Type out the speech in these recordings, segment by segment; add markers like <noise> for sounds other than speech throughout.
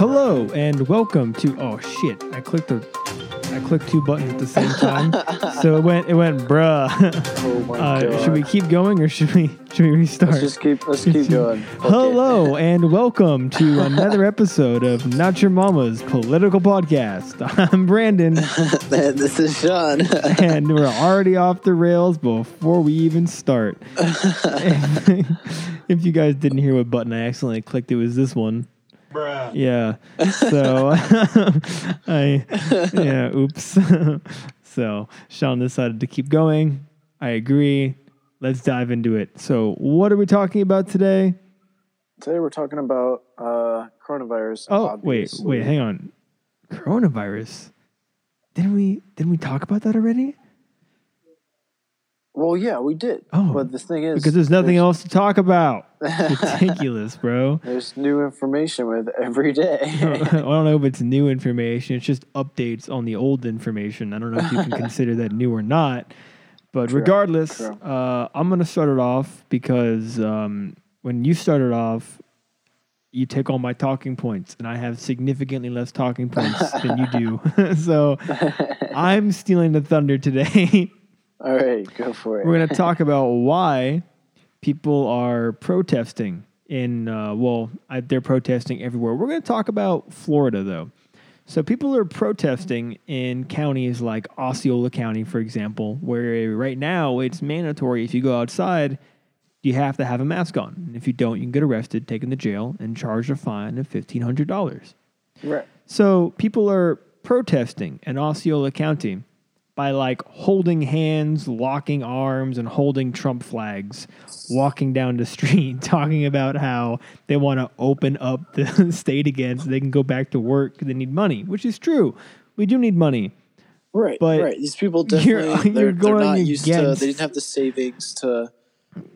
Hello and welcome to. Oh shit! I clicked the. I clicked two buttons at the same time, <laughs> so it went. It went, bruh. Oh my <laughs> Uh, god. should we keep going or should we? Should we restart? Let's just keep. Let's keep <laughs> going. Hello and welcome to another episode of Not Your Mama's Political Podcast. I'm Brandon, this is Sean. and we're already off the rails before we even start. if you guys didn't hear what button I accidentally clicked, it was this one. Bruh. Yeah. So <laughs> I yeah, oops. <laughs> so Sean decided to keep going. I agree. Let's dive into it. So what are we talking about today? Today we're talking about uh, coronavirus. Oh, wait, wait, hang on. Coronavirus. Didn't we didn't we talk about that already? Well, yeah, we did. Oh, but the thing is, Because there's nothing else to talk about. <laughs> It's ridiculous, bro. There's new information with every day. <laughs> I don't know if it's new information. It's just updates on the old information. I don't know if you can <laughs> consider that new or not. But True, regardless, true. uh, I'm going to start it off because um, when you started off, you take all my talking points, and I have significantly less talking points than you do. so I'm stealing the thunder today. All right, go for it. We're going to talk about why people are protesting in, uh, well, I, they're protesting everywhere. We're going to talk about Florida, though. So people are protesting in counties like Osceola County, for example, where right now it's mandatory if you go outside, you have to have a mask on. And if you don't, you can get arrested, taken to jail, and charged a fine of $1,500. right. So people are protesting in Osceola County by like holding hands, locking arms, and holding Trump flags, walking down the street, <laughs> talking about how they want to open up the <laughs> state again so they can go back to work. they need money, which is true. We do need money. Right, But right. These people <laughs> you're- definitely they're, you're they're not going used to. against- They didn't have the savings to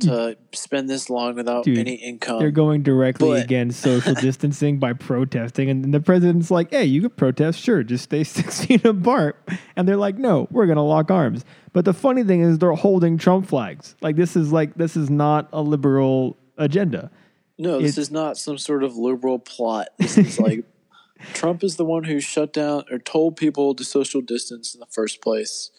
to spend this long without Dude, any income. They're going directly but- against social <laughs> distancing by protesting. And the president's like, hey, you can protest, sure, just stay <laughs> six feet apart. And they're like, no, we're going to lock arms. But the funny thing is, they're holding Trump flags. Like, this is like, this is not a liberal agenda. No, this It's- is not some sort of liberal plot. This is like <laughs> Trump is the one who shut down or told people to social distance in the first place.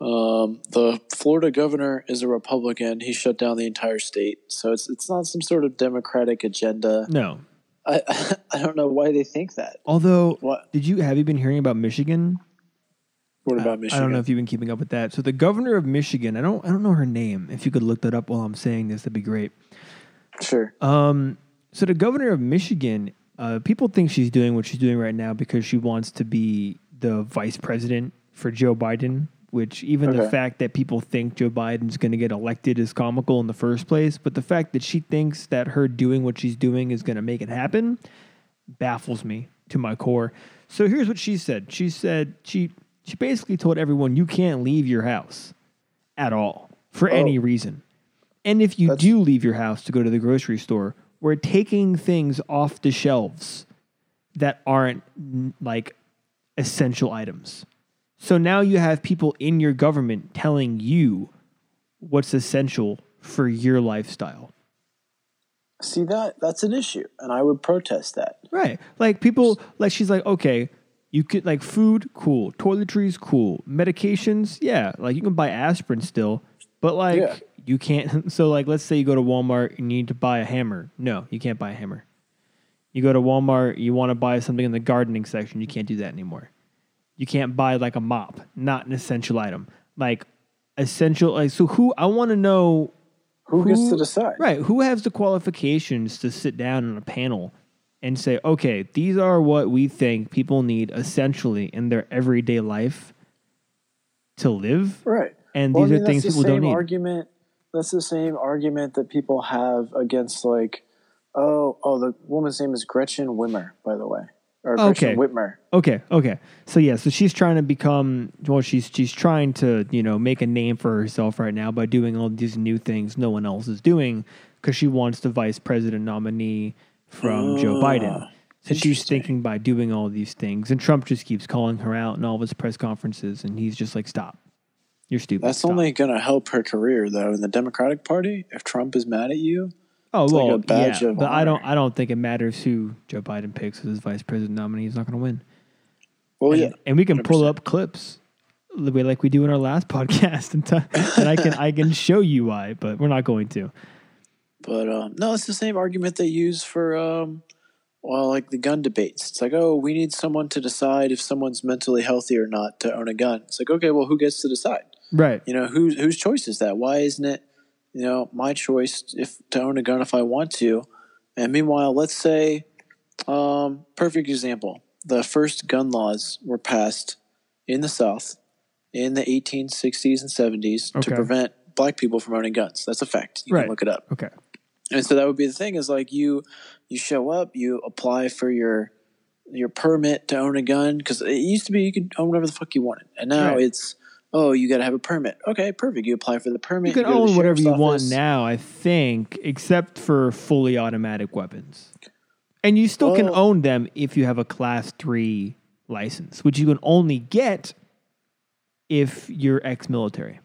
Um, the Florida governor is a Republican. He shut down the entire state, so it's it's not some sort of democratic agenda. No. I <laughs> I don't know why they think that. Although, What did you, have you been hearing about Michigan? what about Michigan? I don't know if you've been keeping up with that. So the governor of Michigan, I don't, I don't know her name. If you could look that up while I'm saying this, that'd be great. Sure. Um, so the governor of Michigan, uh, people think she's doing what she's doing right now because she wants to be the vice president for Joe Biden. Which even the fact that people think Joe Biden's going to get elected is comical in the first place. But the fact that she thinks that her doing what she's doing is going to make it happen baffles me to my core. So here's what she said. She said she she basically told everyone you can't leave your house at all for Oh. any reason. And if you That's- do leave your house to go to the grocery store, we're taking things off the shelves that aren't like essential items. So now you have people in your government telling you what's essential for your lifestyle. See that that's an issue, and I would protest that. Right. Like people like she's like, okay, you could like food, cool. Toiletries, cool. Medications, yeah. Like you can buy aspirin still, but like Yeah. you can't <laughs> so like let's say you go to Walmart and you need to buy a hammer. No, you can't buy a hammer. You go to Walmart, you want to buy something in the gardening section, you can't do that anymore. You can't buy like a mop, not an essential item. Like essential like so who I want to know Who, gets to decide? Right. Who has the qualifications to sit down on a panel and say, okay, these are what we think people need essentially in their everyday life to live? Right. And Well, these I are things the people don't need. Argument. That's the same argument that people have against like, oh, oh, the woman's name is Gretchen Wimmer by the way, or Okay. Whitmer. Okay, okay. So yeah, so she's trying to become well, she's she's trying to, you know, make a name for herself right now by doing all these new things no one else is doing because she wants the vice president nominee from Joe Ah, Biden. So she's thinking by doing all these things, and Trump just keeps calling her out in all of his press conferences, and he's just like, "Stop, you're stupid." That's Stop." only going to help her career, though. In the Democratic Party, if Trump is mad at you, Oh like well, badge yeah, but I don't. I don't think it matters who Joe Biden picks as his vice president nominee. He's not going to win. Well, and, yeah, and we can pull 100%. up clips the way like we do in our last <laughs> podcast, and, t- and I can I can show you why, but we're not going to. but um, no, it's the same argument they use for um, well, like the gun debates. It's like, oh, we need someone to decide if someone's mentally healthy or not to own a gun. It's like, okay, well, who gets to decide? Right. You know, whose whose choice is that? Why isn't it, you know, my choice if to own a gun if I want to? And meanwhile, let's say, um, perfect example: the first gun laws were passed in the South in the 1860s and 70s Okay. to prevent black people from owning guns. That's a fact. You Right. can look it up. Okay. And so that would be the thing: is like you you show up, you apply for your your permit to own a gun because it used to be you could own whatever the fuck you wanted, and now Right. it's oh you got to have a permit. Okay, perfect. You apply for the permit. You can the own whatever you sheriff's want now, I think, except for fully automatic weapons. And you still can own them if you have a class three license, which you can only get if you're ex-military.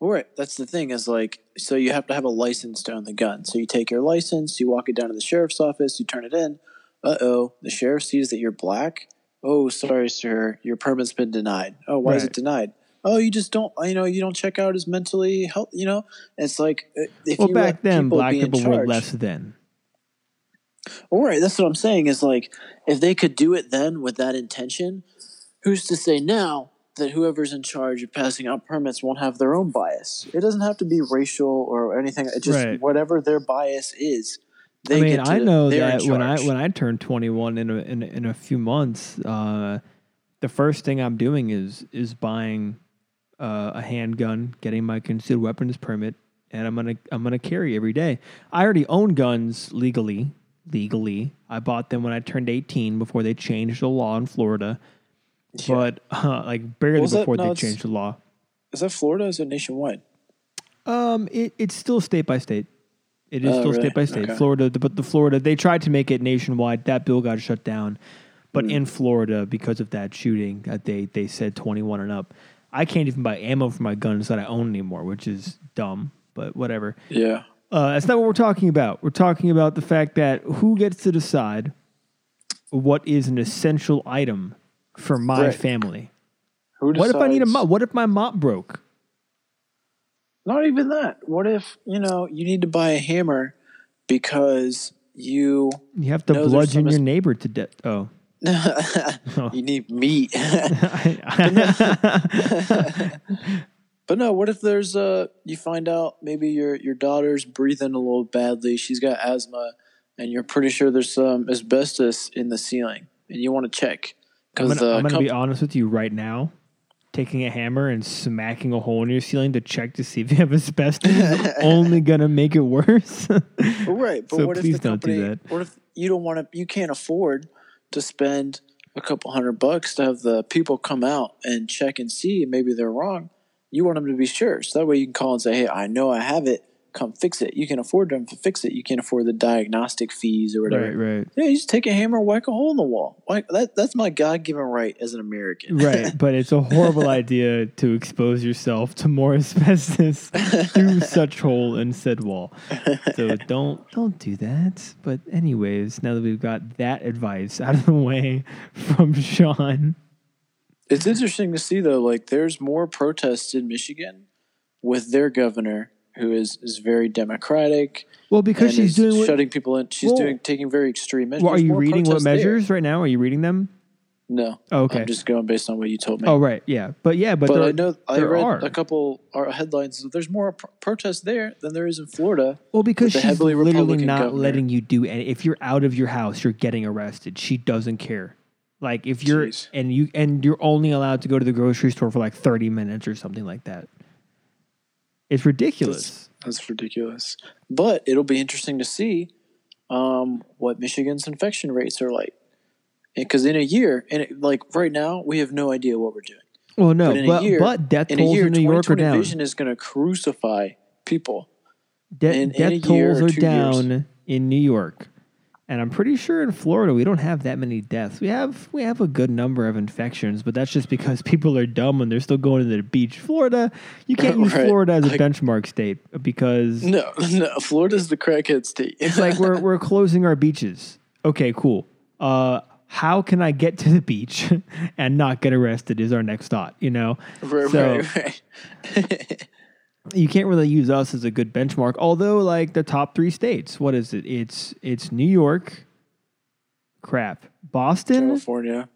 Well, right. That's the thing is like so you have to have a license to own the gun. So you take your license, you walk it down to the sheriff's office, you turn it in. Uh oh, the sheriff sees that you're black. Oh, sorry, sir, your permit's been denied. Oh, why is it denied? Oh, you just don't, you know, you don't check out as mentally health. You know, it's like uh, if Well, you back then, people black people were less than. All right, that's what I'm saying. Is like if they could do it then with that intention, who's to say now that whoever's in charge of passing out permits won't have their own bias? It doesn't have to be racial or anything. It just Right. whatever their bias is. They I mean, I know that when I when I turn 21 in a in, in a few months, uh, the first thing I'm doing is is buying uh, a handgun, getting my concealed weapons permit, and I'm gonna I'm gonna carry every day. I already own guns legally. Legally, I bought them when I turned 18 before they changed the law in Florida. Yeah. But uh, like barely before no, they changed the law. is that Florida? Is it nationwide? Um, it, it's still state by state. It is Oh, still really? state by state. Okay. Florida, but the Florida they tried to make it nationwide. That bill got shut down. But Hmm. in Florida, because of that shooting, uh, they they said twenty one and up. I can't even buy ammo for my guns that I own anymore, which is dumb. But whatever. Yeah. Uh, that's not what we're talking about. We're talking about the fact that who gets to decide what is an essential item for my Right. family. Who decides? What if I need a mop? What if my mop broke? Not even that. What if you know you need to buy a hammer because you You have to bludgeon your neighbor to death. Oh. <laughs> you need meat. <laughs> But no, what if there's a you find out maybe your your daughter's breathing a little badly, she's got asthma, and you're pretty sure there's some asbestos in the ceiling, and you want to check I'm because gonna, the I'm gonna comp- be honest with you right now. Taking a hammer and smacking a hole in your ceiling to check to see if you have asbestos is <laughs> only gonna make it worse. right. But so what please if the don't do that. What if you don't want to? You can't afford to spend a couple hundred bucks to have the people come out and check and see. Maybe they're wrong. You want them to be sure, so that way you can call and say, "Hey, I know I have it. Come fix it." You can afford them to fix it. You can't afford the diagnostic fees or whatever. right, right, Yeah, you just take a hammer, whack a hole in the wall. Like that, that's my God given right as an American. right. <laughs> But it's a horrible idea to expose yourself to more <laughs> asbestos through such hole in said wall. So <laughs> don't don't do that. But anyways, now that we've got that advice out of the way from Sean. it's interesting to see though, like there's more protests in Michigan with their governor who is is very democratic. Well, because she's doing what, shutting people in. She's Well- doing taking very extreme measures. well, are you more reading what protests there. measures right now? Are you reading them? No. Oh, okay. I'm just going based on what you told me. Oh, right. Yeah. But yeah, but, but there, I know I read are. a couple uh, headlines. There's more pro- protests there than there is in Florida. well, because she's heavily literally Republican not governor. letting you do any. If you're out of your house, you're getting arrested. She doesn't care. Like if you're Jeez. and you and you're only allowed to go to the grocery store for like 30 minutes or something like that. It's ridiculous. That's ridiculous. But it'll be interesting to see um, what Michigan's infection rates are like. Because in a year, and it, like right now, we have no idea what we're doing. well, no, but in but a year, but death in tolls year, in New York are 2020 down. Vision is going to crucify people. De- in- in death year tolls are two down years. in New York. And I'm pretty sure in Florida we don't have that many deaths. We have we have a good number of infections, but that's just because <laughs> people are dumb and they're still going to the beach. Florida, you can't <laughs> use Right. Florida as a Like- benchmark state because No, <laughs> no. Florida's the crackhead state. it's like we're we're closing our beaches. Okay, cool. Uh, how can I get to the beach and not get arrested? Is our next thought. You know, right, so right, right. You can't really use us as a good benchmark. Although, like the top three states, what is it? It's it's New York. Crap, Boston. California.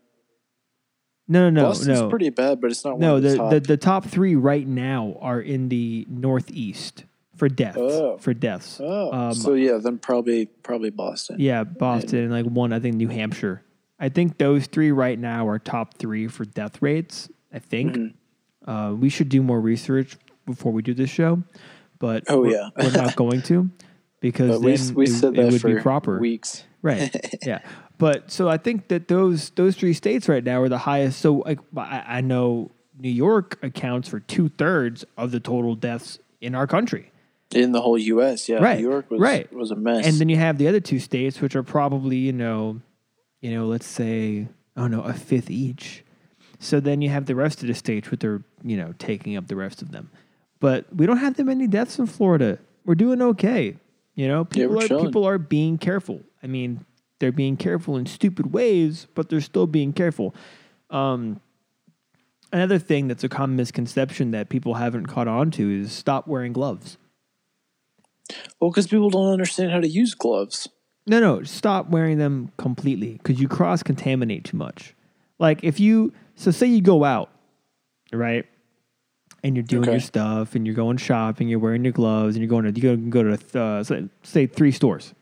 No, no, no, Boston's no. pretty bad, but it's not no, one of the, the, top. the the top three right now are in the Northeast for deaths. Oh. For deaths. oh, um, so yeah, then probably probably Boston. Yeah, Boston and like one, I think New Hampshire. I think those three right now are top three for death rates. I think Mm-hmm. uh, we should do more research before we do this show, but Oh, we're, yeah. we're not going to <laughs> because we we it, said it would for be proper. weeks. <laughs> Right. yeah. But so I think that those those three states right now are the highest. So like I, I know New York accounts for two thirds of the total deaths in our country. In the whole U.S., yeah, Right, New York was right. was a mess. And then you have the other two states, which are probably you know, you know, let's say I don't know a fifth each. So then you have the rest of the states, which are you know taking up the rest of them. But we don't have that many deaths in Florida. We're doing okay. You know, people we're are chilling. people are being careful. I mean, they're being careful in stupid ways, but they're still being careful. Um, another thing that's a common misconception that people haven't caught on to is stop wearing gloves. well, because people don't understand how to use gloves. No, no, stop wearing them completely because you cross contaminate too much. Like if you, so say you go out, right, and you're doing Okay. your stuff and you're going shopping, you're wearing your gloves, and you're going to you go, go to uh, say, say three stores.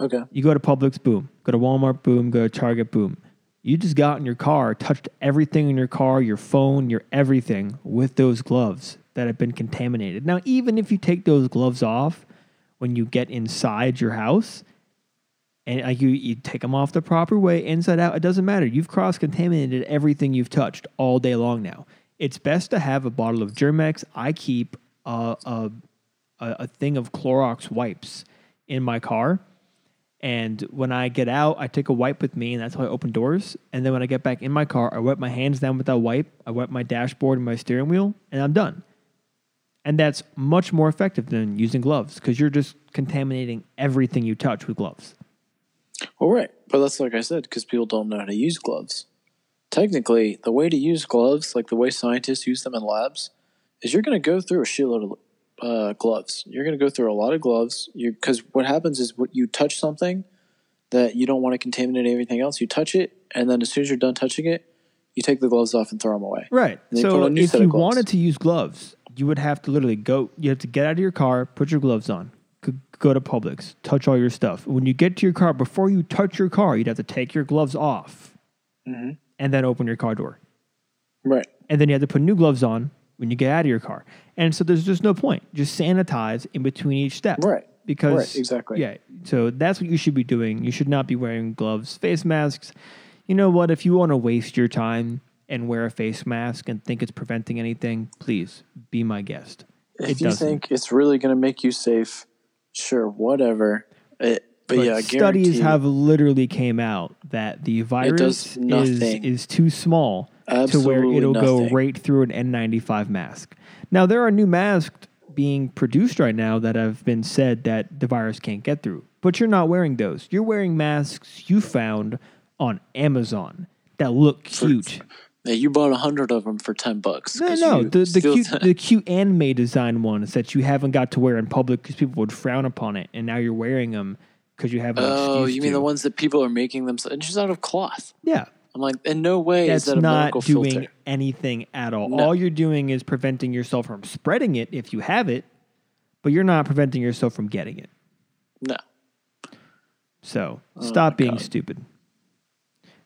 Okay. You go to Publix, boom. Go to Walmart, boom. Go to Target, boom. You just got in your car, touched everything in your car, your phone, your everything with those gloves that have been contaminated. Now, even if you take those gloves off when you get inside your house, and like you, you take them off the proper way, inside out, it doesn't matter. You've cross contaminated everything you've touched all day long now. It's best to have a bottle of Germ-X. I keep a, a, a, thing of Clorox wipes in my car. And when I get out, I take a wipe with me, and that's how I open doors. And then when I get back in my car, I wipe my hands down with that wipe. I wipe my dashboard and my steering wheel, and I'm done. And that's much more effective than using gloves because you're just contaminating everything you touch with gloves. All right. but that's like I said, because people don't know how to use gloves. Technically, the way to use gloves, like the way scientists use them in labs, is you're going to go through a shitload of uh, gloves. You're going to go through a lot of gloves. Because what happens is what you touch something that you don't want to contaminate everything else. You touch it, and then as soon as you're done touching it, you take the gloves off and throw them away. Right. So on a new if you wanted to use gloves, you would have to literally go. You have to get out of your car, put your gloves on, go to Publix, touch all your stuff. When you get to your car, before you touch your car, you'd have to take your gloves off, Mhm. And then open your car door. Right. and then you have to put new gloves on when you get out of your car. And so there's just no point. Just sanitize in between each step. Right. Because Right, exactly. Yeah. So that's what you should be doing. You should not be wearing gloves, face masks. You know what? If you want to waste your time and wear a face mask and think it's preventing anything, please be my guest. If It you doesn't. think it's really going to make you safe, sure, whatever. It, but, But yeah, studies have literally came out that the virus is, is too small to where it'll go right through an N95 mask. Now there are new masks being produced right now that have been said that the virus can't get through, but you're not wearing those. You're wearing masks you found on Amazon that look cute. Yeah, you bought a hundred of them for ten bucks. No, no, the, the cute <laughs> the cute anime design ones that you haven't got to wear in public because people would frown upon it, and now you're wearing them because you have an oh, you mean to. the ones that people are making themselves just out of cloth? Yeah, I'm like, in no way that's is that a not doing filter. anything at all. No. All you're doing is preventing yourself from spreading it if you have it, but you're not preventing yourself from getting it. No. So Oh stop being God. stupid.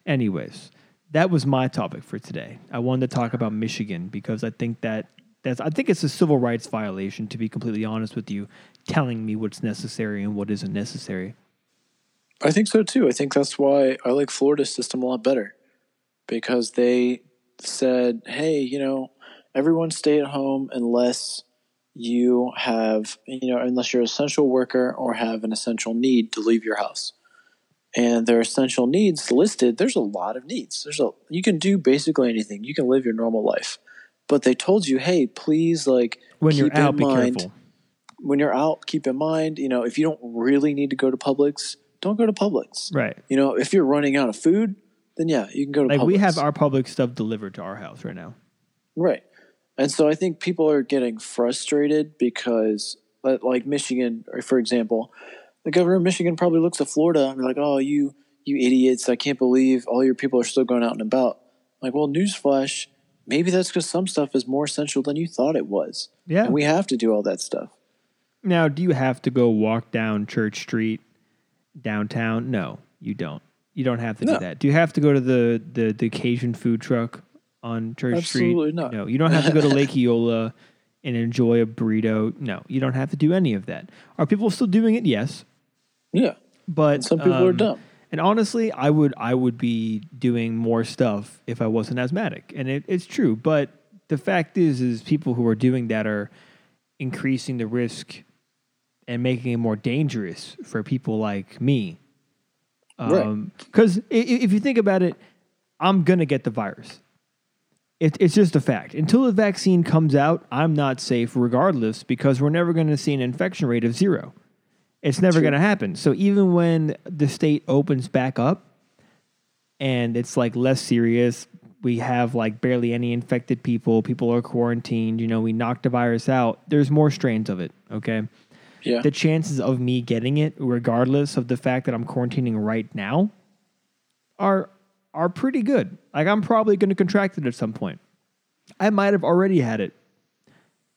Anyways, that was my topic for today. I wanted to talk about Michigan because I think that that's I think it's a civil rights violation to be completely honest with you, telling me what's necessary and what isn't necessary. I think so too. I think that's why I like Florida's system a lot better because they said, hey, you know, everyone stay at home unless you have, you know, unless you're an essential worker or have an essential need to leave your house. and their essential needs listed, there's a lot of needs. There's a you can do basically anything. You can live your normal life. But they told you, hey, please like When you're out, be mind- careful. when you're out, keep in mind, you know, if you don't really need to go to Publix, don't go to Publix. Right. You know, if you're running out of food, then yeah, you can go to Like Publix. we have our Publix stuff delivered to our house right now. Right. And so I think people are getting frustrated because, like Michigan, for example, the governor of Michigan probably looks at Florida and be like, "Oh, you you idiots! I can't believe all your people are still going out and about." Like, well, newsflash, maybe that's because some stuff is more essential than you thought it was, Yeah. and we have to do all that stuff. Now, do you have to go walk down Church Street downtown? No, you don't. You don't have to No. do that. Do you have to go to the the, the Cajun food truck on Church Absolutely Street? not. No, you don't have to go to <laughs> Lake Eola and enjoy a burrito. No, you don't have to do any of that. Are people still doing it? Yes, Yeah, but and some people are um, dumb. And honestly, I would I would be doing more stuff if I wasn't asthmatic, and it, it's true. But the fact is, is people who are doing that are increasing the risk and making it more dangerous for people like me. Right. Um, because if you think about it, I'm gonna get the virus. It, it's just a fact. Until the vaccine comes out, I'm not safe regardless because we're never going to see an infection rate of zero. It's never going to happen. So even when the state opens back up and it's like less serious, we have like barely any infected people, people are quarantined, you know, we knock the virus out, there's more strains of it, okay? Yeah, The chances of me getting it, regardless of the fact that I'm quarantining right now, are are pretty good. Like I'm probably going to contract it at some point. I might have already had it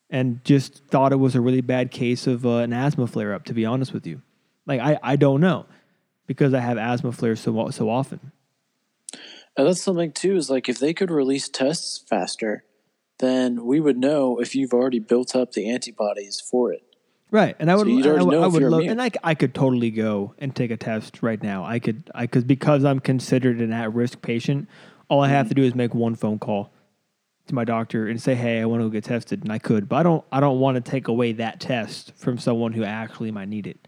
and just thought it was a really bad case of uh, an asthma flare up. To be honest with you, like I, I don't know because I have asthma flares so so often. and that's something too. Is like if they could release tests faster, then we would know if you've already built up the antibodies for it. Right, and I would, you'd I would, I would love, and I could totally go and take a test right now. I could, I could because I'm considered an at risk patient. All I Mm-hmm. have to do is make one phone call to my doctor and say, "Hey, I want to go get tested," and I could, but I don't, I don't want to take away that test from someone who actually might need it.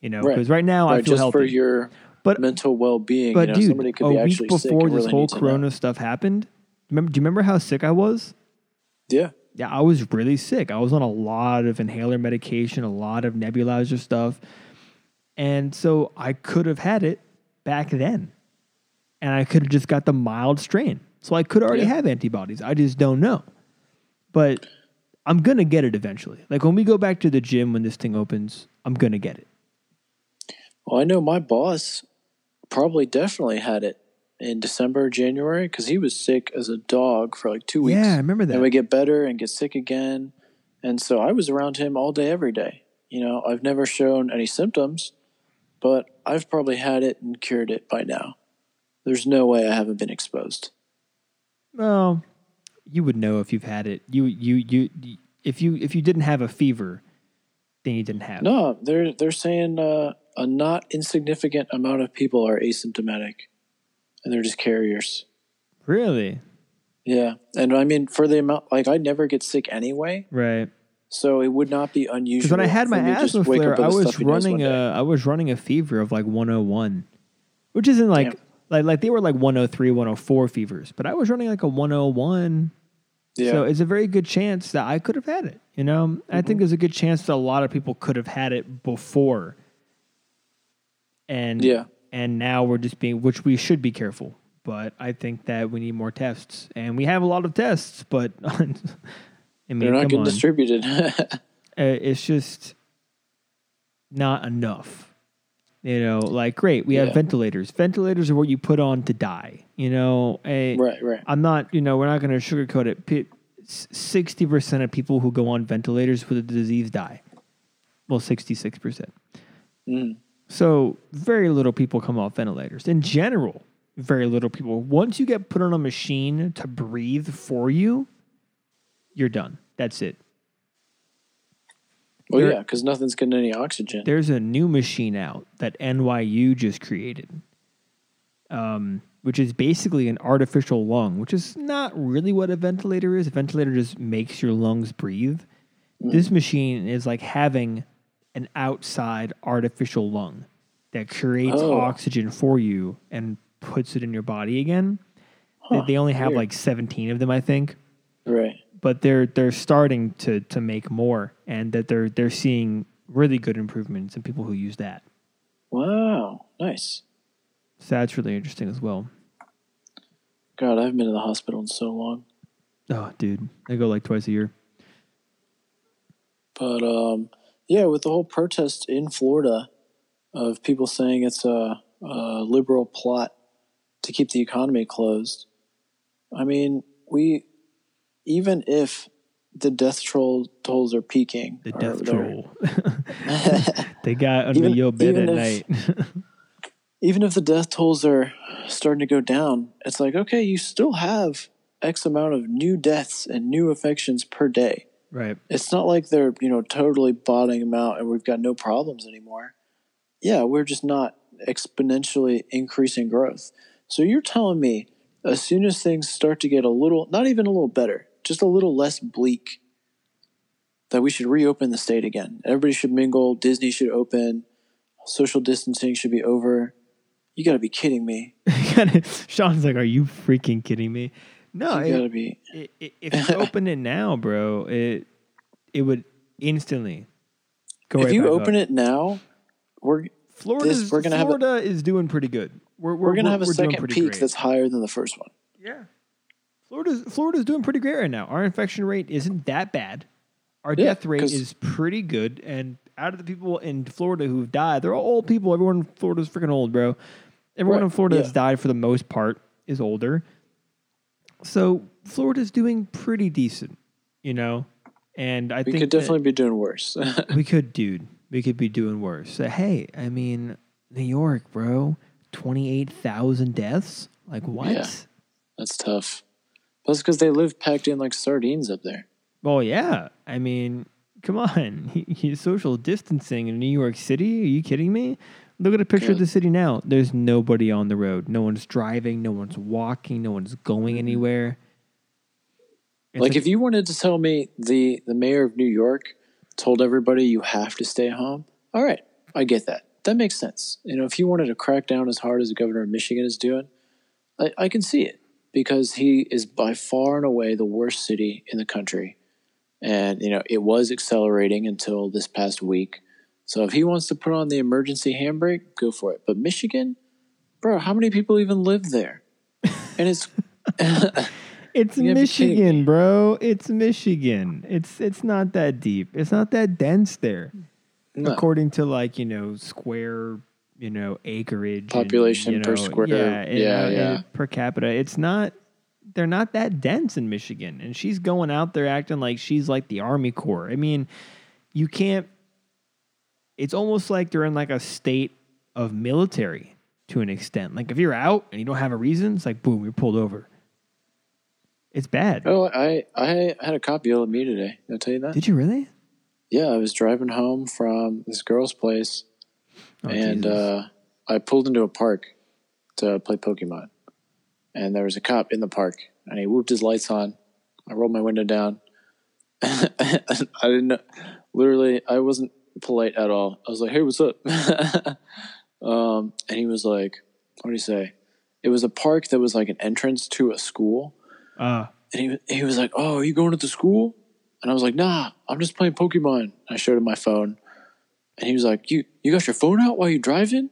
You know, because right now I feel just healthy. for your But- mental well being. but you know, dude, somebody could a be week before this really whole. Corona stuff happened, remember? Do you remember how sick I was? Yeah, I was really sick. I was on a lot of inhaler medication, a lot of nebulizer stuff. And so I could have had it back then. And I could have just got the mild strain. So I could already Yeah. have antibodies. I just don't know. But I'm going to get it eventually. Like when we go back to the gym when this thing opens, I'm going to get it. Well, I know my boss probably definitely had it in December, January, because he was sick as a dog for like two weeks. Yeah, I remember that. And we get better and get sick again. And so I was around him all day, every day. You know, I've never shown any symptoms, but I've probably had it and cured it by now. There's no way I haven't been exposed. Well, you would know if you've had it. You you you if you if you didn't have a fever, then you didn't have it. No, they're they're saying uh, a not insignificant amount of people are asymptomatic, and they're just carriers. Really? Yeah, and I mean for the amount, like I never get sick anyway, Right. so it would not be unusual. When I had my me to just asthma flare, I was running a I was running a fever of like 101, which isn't like Damn. like like they were like 103, 104 fevers, but I was running like a 101. yeah, So it's a very good chance that I could have had it. You know, I Mm-hmm. think there's a good chance that a lot of people could have had it before. And Yeah. And now we're just being, which we should be careful. But I think that we need more tests, and we have a lot of tests, but <laughs> I mean, they're not getting on. distributed. <laughs> Uh, it's just not enough. You know, like great, we have ventilators. Ventilators are what you put on to die. You know, Eh, right, right. I'm not. You know, we're not going to sugarcoat it. Sixty percent of people who go on ventilators with the disease die. Well, sixty-six percent. Mm. So very little people come off ventilators. In general, very little people. Once you get put on a machine to breathe for you, you're done. That's it. Well, There- yeah, because nothing's getting any oxygen. there's a new machine out that NYU just created, um, which is basically an artificial lung, which is not really what a ventilator is. A ventilator just makes your lungs breathe. This machine is like having an outside artificial lung that creates Oh. oxygen for you and puts it in your body again. They- Huh, they only have weird. like 17 of them, I think, Right. but they're they're starting to to make more, and that they're they're seeing really good improvements in people who use that. Wow. Nice. So that's really interesting as well. God, I haven't been to the hospital in so long. Oh, dude, I go like twice a year. But um, yeah, with the whole protest in Florida of people saying it's a, a liberal plot to keep the economy closed. I mean, we even if the death troll tolls are peaking, The death troll. <laughs> they got under Even- your bed at if- night. <laughs> even if the death tolls are starting to go down, it's like okay, you still have X amount of new deaths and new infections per day. Right. it's not like they're you know totally bottoming them out and we've got no problems anymore. Yeah we're just not exponentially increasing growth. So you're telling me as soon as things start to get a little not even a little better just a little less bleak that we should reopen the state again. Everybody should mingle. Disney should open. Social distancing should be over. You gotta be kidding me. <laughs> Sean's like, "Are you freaking kidding me?" No, you it- gotta be i- i- if you <laughs> open it now, bro, it it would instantly go if right you open up. it now we're Florida's, we're gonna have a- Florida is doing pretty good. We're we're, we're gonna have a second peak great. that's higher than the first one yeah. Florida's Florida's doing pretty great right now. Our infection rate isn't that bad. Our Yeah, death rate is pretty good, and out of the people in Florida who've died, they're all old people. Everyone in Florida's freaking old, bro. Everyone Right, in Florida yeah. that's died for the most part is older. So Florida's doing pretty decent, you know. And I we think we could definitely be doing worse <laughs> we could, dude. We could be doing worse. So, hey, I mean, New York, bro, twenty-eight thousand deaths. Like what? Yeah. That's tough. That's because they live packed in like sardines up there. Well, yeah. I mean, come on. <laughs> He's social distancing in New York City. Are you kidding me? Look at a picture of the city now. There's nobody on the road. No one's driving. No one's walking. No one's going mm-hmm. anywhere. It's like, if you wanted to tell me the the mayor of New York told everybody you have to stay home, all right, I get that. That makes sense. You know, if you wanted to crack down as hard as the governor of Michigan is doing, I, I can see it because he is by far and away the worst city in the country. And, you know, it was accelerating until this past week. So if he wants to put on the emergency handbrake, go for it. But Michigan, bro, how many people even live there? <laughs> And it's <laughs> It's You gotta be kidding Michigan, bro. It's Michigan. It's it's not that deep. It's not that dense there. no. according to like you know square you know acreage and, Population you per square- yeah, and, yeah, uh, yeah. per capita it's not they're not that dense in michigan and she's going out there acting like she's like the army corps i mean you can't it's almost like they're in like a state of military to an extent like if you're out and you don't have a reason it's like boom you're pulled over it's bad Oh, I I had a cop yell at me today. Did I tell you that? did you really yeah, I was driving home from this girl's place, Oh, and uh, I pulled into a park to play Pokemon, and there was a cop in the park, and he whooped his lights on. I rolled my window down. <laughs> I didn't know. Literally, I wasn't polite at all. I was like, "Hey, what's up?" <laughs> um, and he was like, "What did he say?" It was a park that was like an entrance to a school. uh, And he, he was like, Oh, are you going to the school? And I was like, Nah, I'm just playing Pokemon. I showed him my phone. And he was like, You you got your phone out while you're driving?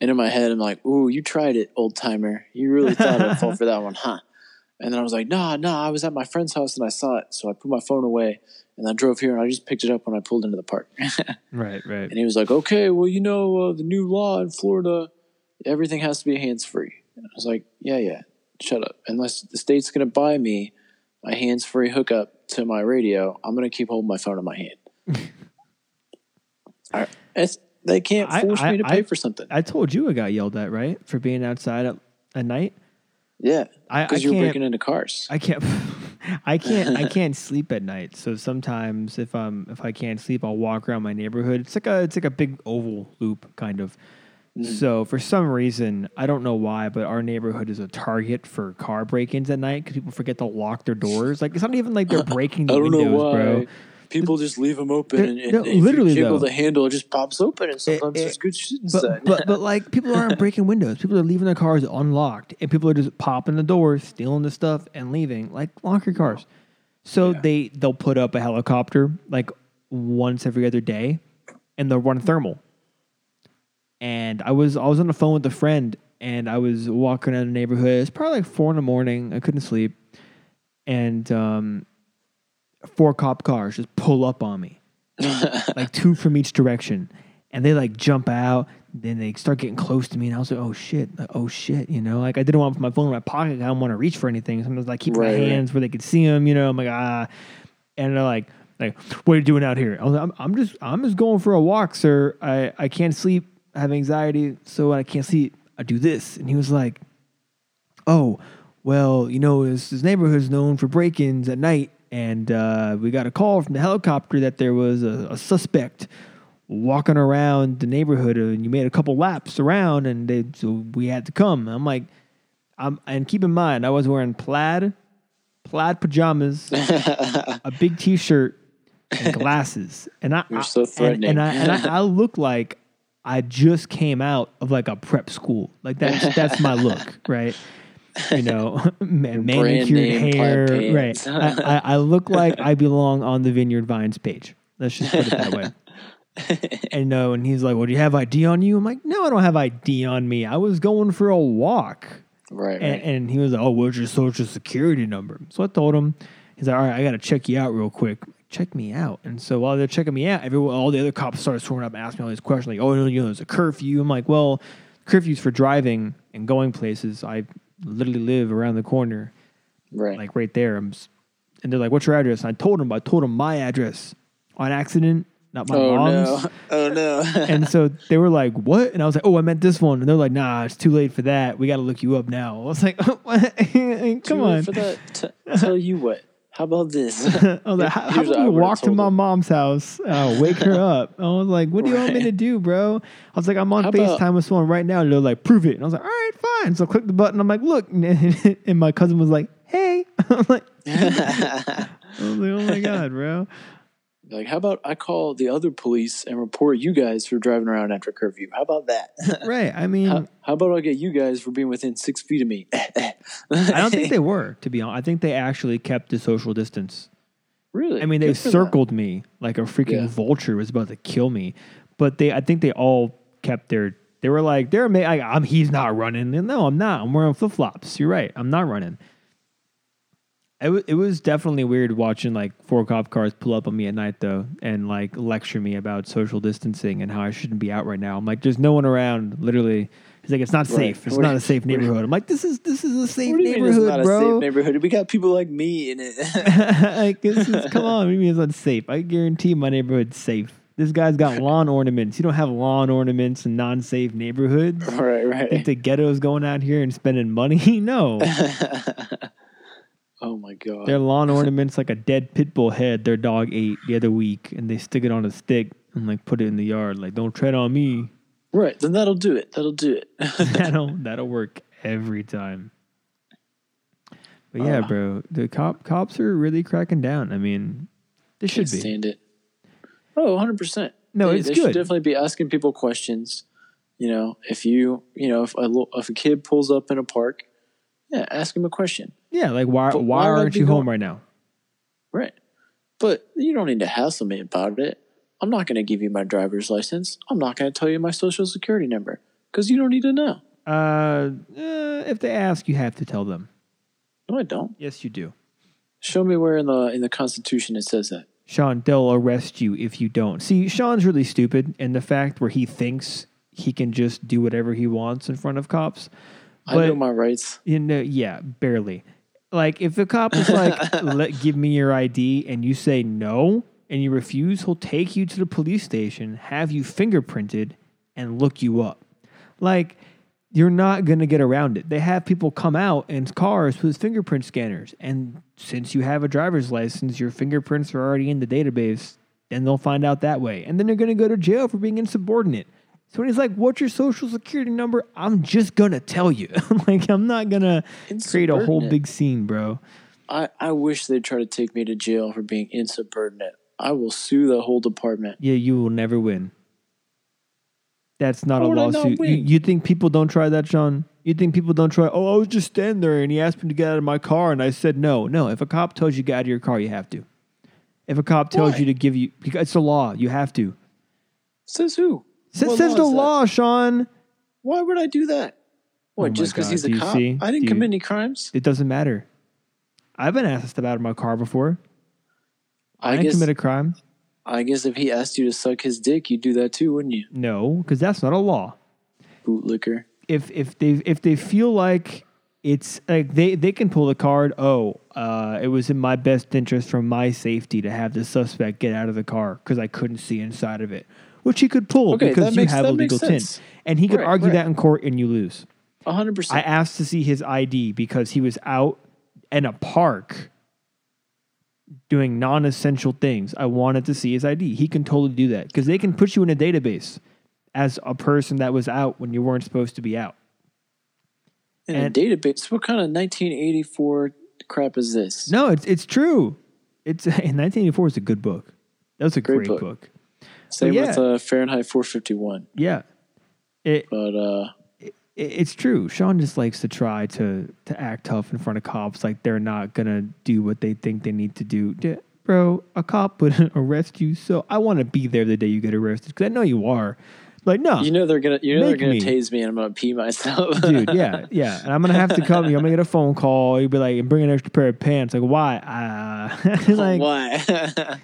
And in my head, I'm like, Ooh, you tried it, old timer. You really thought I'd fall for that one, huh? And then I was like, Nah, nah, I was at my friend's house and I saw it. So I put my phone away and I drove here and I just picked it up when I pulled into the park. <laughs> right right and he was like, Okay, well, you know, uh, the new law in Florida, everything has to be hands free. I was like, Yeah, yeah, shut up. Unless the state's going to buy me a hands free hookup to my radio, I'm going to keep holding my phone in my hand. <laughs> I, it's, they can't force I- me to pay I- for something. I told you I got yelled at, right, for being outside at, at night. yeah, I, I because you're breaking into cars. I can't. <laughs> I can't. I <laughs> can't sleep at night. So sometimes, if I'm if I can't sleep, I'll walk around my neighborhood. It's like a it's like a big oval loop kind of. Mm-hmm. So for some reason, I don't know why, but our neighborhood is a target for car break-ins at night because people forget to lock their doors. Like it's not even like they're <laughs> breaking the I don't know windows, bro. People just leave them open, and, and no, literally, jiggle though. the handle, it just pops open, and sometimes it- there's good shit but, inside. but but <laughs> like people aren't breaking windows. People are leaving their cars unlocked, and people are just popping the doors, stealing the stuff, and leaving like lock your cars. So Yeah. they they'll put up a helicopter like once every other day, and they'll run thermal. And I was I was on the phone with a friend, and I was walking around the neighborhood. It's probably like four in the morning. I couldn't sleep, and um, four cop cars just pull up on me <laughs> like two from each direction, and they like jump out. Then they start getting close to me, and I was like, "Oh shit! Like, oh shit!" You know, like I didn't want my phone in my pocket. I don't want to reach for anything. Sometimes I like keep Right, my hands where they could see them. You know, I'm like ah, and they're like, "Like, what are you doing out here?" I was like, I'm, I'm just, I'm just going for a walk, sir. I, I can't sleep. I have anxiety, so when I can't sleep, I do this. And he was like, "Oh, well, you know, this, this neighborhood is known for break-ins at night, and uh, we got a call from the helicopter that there was a, a suspect walking around the neighborhood, and you made a couple laps around, and they, so we had to come." I'm like, "I'm," and keep in mind, I was wearing plaid, plaid pajamas, <laughs> a big T-shirt, and <laughs> glasses, and I, You're so and- and, I, and I, I look like I just came out of like a prep school. Like that's that's my look, <laughs> right? You know, <laughs> ma- manicured hair, right? I, I, I look <laughs> like I belong on the Vineyard Vines page. Let's just put it that way. <laughs> and no, and he's like, "Well, do you have ID on you?" I'm like, "No, I don't have ID on me. I was going for a walk." right, right. And, and he was like, "Oh, what's your social security number?" So I told him. He's like, "All right, I got to check you out real quick. Check me out." And so while they're checking me out, everyone, all the other cops started swarming up, and asking me all these questions, like, "Oh, you know, there's a curfew." I'm like, "Well, curfew's for driving and going places. I literally live around the corner, right. like right there." I'm, and they're like, "What's your address?" And I told them, I told them my address on accident, not my oh mom's. no! <laughs> Oh no! <laughs> And so they were like, "What?" And I was like, "Oh, I meant this one." And they're like, "Nah, it's too late for that. We got to look you up now." I was like, <laughs> what? "Come Too on." For that, T- tell you what. How about this? <laughs> I was like, "How, how about we walk to my mom's house, uh, wake her up?" <laughs> I was like, "What do you want me to do, bro?" I was like, "I'm on How about- Facetime with someone right now." And they're like, "Prove it." And I was like, "All right, fine." So I clicked the button. I'm like, "Look," <laughs> and my cousin was like, "Hey," I'm like, I was like, "Oh my god, bro." Like, how about I call the other police and report you guys for driving around after curfew? How about that? <laughs> Right? I mean, how, how about I get you guys for being within six feet of me? <laughs> I don't think <laughs> they were. To be honest, I think they actually kept the social distance. really. I mean, they Good for them. circled me like a freaking Yeah. vulture was about to kill me. But they, I think they all kept their. They were like, they're like, I'm. He's not running. And no, I'm not. I'm wearing flip flops. You're right. I'm not running. It was, it was definitely weird watching like four cop cars pull up on me at night though, and like lecture me about social distancing and how I shouldn't be out right now. I'm like, there's no one around. Literally, he's like, it's not Right. safe. It's What- not a safe what neighborhood. I'm like, this is this is a safe What mean it's neighborhood, not bro. a safe neighborhood? We got people like me in it. <laughs> like this is come on, maybe it's unsafe. I guarantee my neighborhood's safe. This guy's got <laughs> lawn ornaments. You don't have lawn ornaments in non-safe neighborhoods. right, Think right. the ghetto's going out here and spending money? <laughs> No, oh my god. their lawn ornaments like a dead pit bull head their dog ate the other week, and they stick it on a stick and like put it in the yard. Like, don't tread on me. Right, then that'll do it. That'll do it. <laughs> that'll that'll work every time. But yeah, Uh. bro, the cop cops are really cracking down. I mean, they should be. stand it. Oh, 100%. No, they, it's they good. should definitely be asking people questions. You know, if you, you know, if a, if a kid pulls up in a park, yeah, ask him a question. Yeah, like why But why why aren't you home going- right now? Right. But you don't need to hassle me about it. I'm not going to give you my driver's license. I'm not going to tell you my social security number because you don't need to know. Uh, uh, if they ask, you have to tell them. No, I don't. Yes, you do. Show me where in the in the Constitution it says that. Sean, they'll arrest you if you don't. See, Sean's really stupid, and the fact where he thinks he can just do whatever he wants in front of cops. I know But- my rights. You know, yeah, barely. Like if a cop is like, <laughs> "Let give me your ID," and you say no, and you refuse, he'll take you to the police station, have you fingerprinted, and look you up. Like you're not gonna get around it. They have people come out in cars with fingerprint scanners, and since you have a driver's license, your fingerprints are already in the database. Then they'll find out that way, and then they're gonna go to jail for being insubordinate. So when he's like, "What's your social security number?" I'm just gonna tell you. <laughs> like I'm not gonna create a whole big scene, bro. I, I wish they'd try to take me to jail for being insubordinate. I will sue the whole department. Yeah, you will never win. That's not How a I not lawsuit. You, you think people don't try that, Sean? You think people don't try? Oh, I was just standing there and he asked me to get out of my car and I said no. No, if a cop tells you to get out of your car, you have to. If a cop tells Why? you to give you, because it's the law, you have to. Says who? Says, What says law the is law, Sean. Why would I do that? What, Oh my just because God, he's do a you cop? see? I Do didn't you- commit any crimes. It doesn't matter. I've been asked to get out of my car before. I, I, didn't guess. commit a crime. I guess if he asked you to suck his dick, you'd do that too, wouldn't you? No, because that's not a law. Bootlicker. if if they if they feel like it's like they they can pull the card oh uh, it was in my best interest for my safety to have the suspect get out of the car because i couldn't see inside of it which he could pull Okay, because you makes- have legal tint and he could Right, argue right. that in court and you lose A hundred i asked to see his id because he was out in a park doing non-essential things i wanted to see his id he can totally do that because they can put you in a database as a person that was out when you weren't supposed to be out In and- a database. What kind of 1984 crap is this? No, it's it's true. It's <laughs> 1984 is a good book. That was a great, Great book. book. Same yeah. with uh, Fahrenheit 451. Yeah, it, But uh, it it's true. Sean just likes to try to to act tough in front of cops, like they're not gonna do what they think they need to do. Yeah, bro, a cop would <laughs> arrest you, so I want to be there the day you get arrested because I know you are. Like, no, you know they're gonna you know they're gonna me. tase me and I'm gonna pee myself. dude, yeah, <laughs> yeah. And I'm gonna have to come. I'm gonna get a phone call. You'll be like, and bring an extra pair of pants. Like, why? Uh, <laughs> <laughs> like, Why?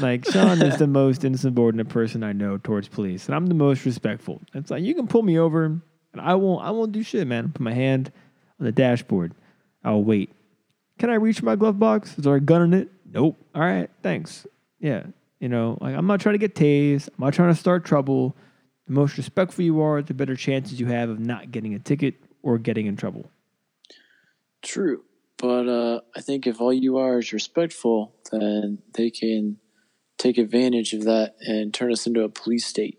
Like Sean is the most insubordinate person I know towards police, and I'm the most respectful. It's like you can pull me over, and I won't. I won't do shit, man. Put my hand on the dashboard. I'll wait. Can I reach for my glove box? Is there a gun in it? Nope. All right, thanks. Yeah, you know, like I'm not trying to get tased. I'm not trying to start trouble. The most respectful you are, the better chances you have of not getting a ticket or getting in trouble. True. But uh, I think if all you are is respectful, then they can take advantage of that and turn us into a police state.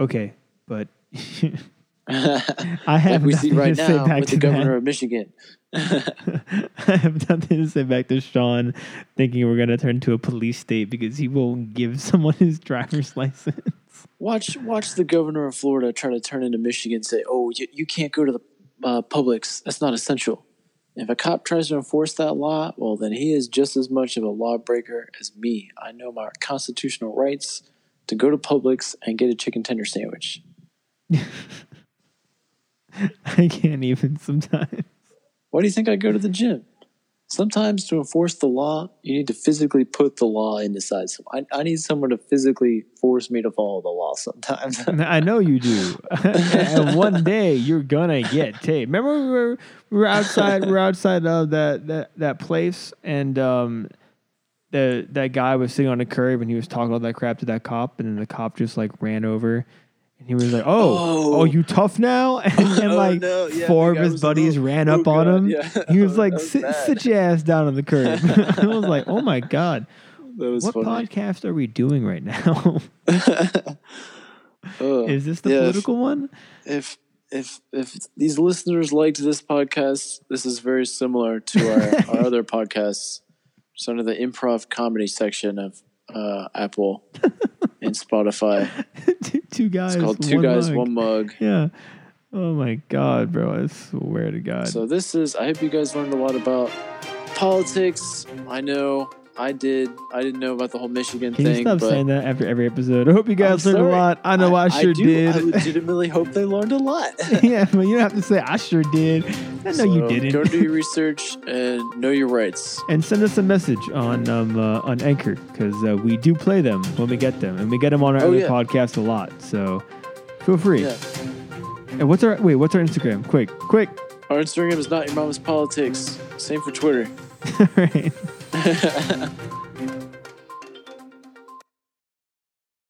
Okay, but <laughs> I like have we see nothing right to say now back with to the governor that. of Michigan. <laughs> I have nothing to say back to Sean thinking we're going to turn to a police state because he won't give someone his driver's license. Watch, watch the governor of Florida try to turn into Michigan and say, "Oh, you, you can't go to the uh, Publix. That's not essential." If a cop tries to enforce that law, well, then he is just as much of a lawbreaker as me. I know my constitutional rights to go to Publix and get a chicken tender sandwich. <laughs> I can't even sometimes. Why do you think I go to the gym? Sometimes to enforce the law, you need to physically put the law inside. So I, I need someone to physically force me to follow the law sometimes. <laughs> I know you do. <laughs> and one day you're gonna get taped. Remember we were we were outside we were outside of that that, that place and um the that guy was sitting on the curb and he was talking all that crap to that cop and then the cop just like ran over and he was like, "Oh, oh, Oh. you tough now?" <laughs> And then <laughs> Oh, like no. Yeah, four of his buddies "Oh, ran oh, up on him. Yeah. He was <laughs> like, was sit, bad. "Sit your ass down on the curb." I was like, "Oh my god, that was what funny. podcast are we doing right now? Ugh. Oh, is this the Yeah, if- political one?" if if if these listeners liked this podcast, this is very similar to our, our other podcasts. It's under the improv comedy section of uh, Apple <laughs> and Spotify. two, <laughs> two guys. It's called Two one Guys, mug. One Mug. Yeah. Oh my god, bro! I swear to God. So this is. I hope you guys learned a lot about politics. I know I did. I didn't know about the whole Michigan Can thing. you stop saying that after every episode? I hope you guys I'm learned a lot. I know I, sure do, did. I <laughs> legitimately hope they learned a lot. <laughs> yeah, but you don't have to say I sure did. I know you didn't. Go do your <laughs> research and know your rights. and send us a message on um, uh, on Anchor because uh, we do play them when we get them, and we get them on our Oh, other yeah. podcast a lot. So feel free. Yeah. And what's our wait? What's our Instagram? Quick, quick. Our Instagram is not your mama's politics. Same for Twitter. All right. Ha ha ha.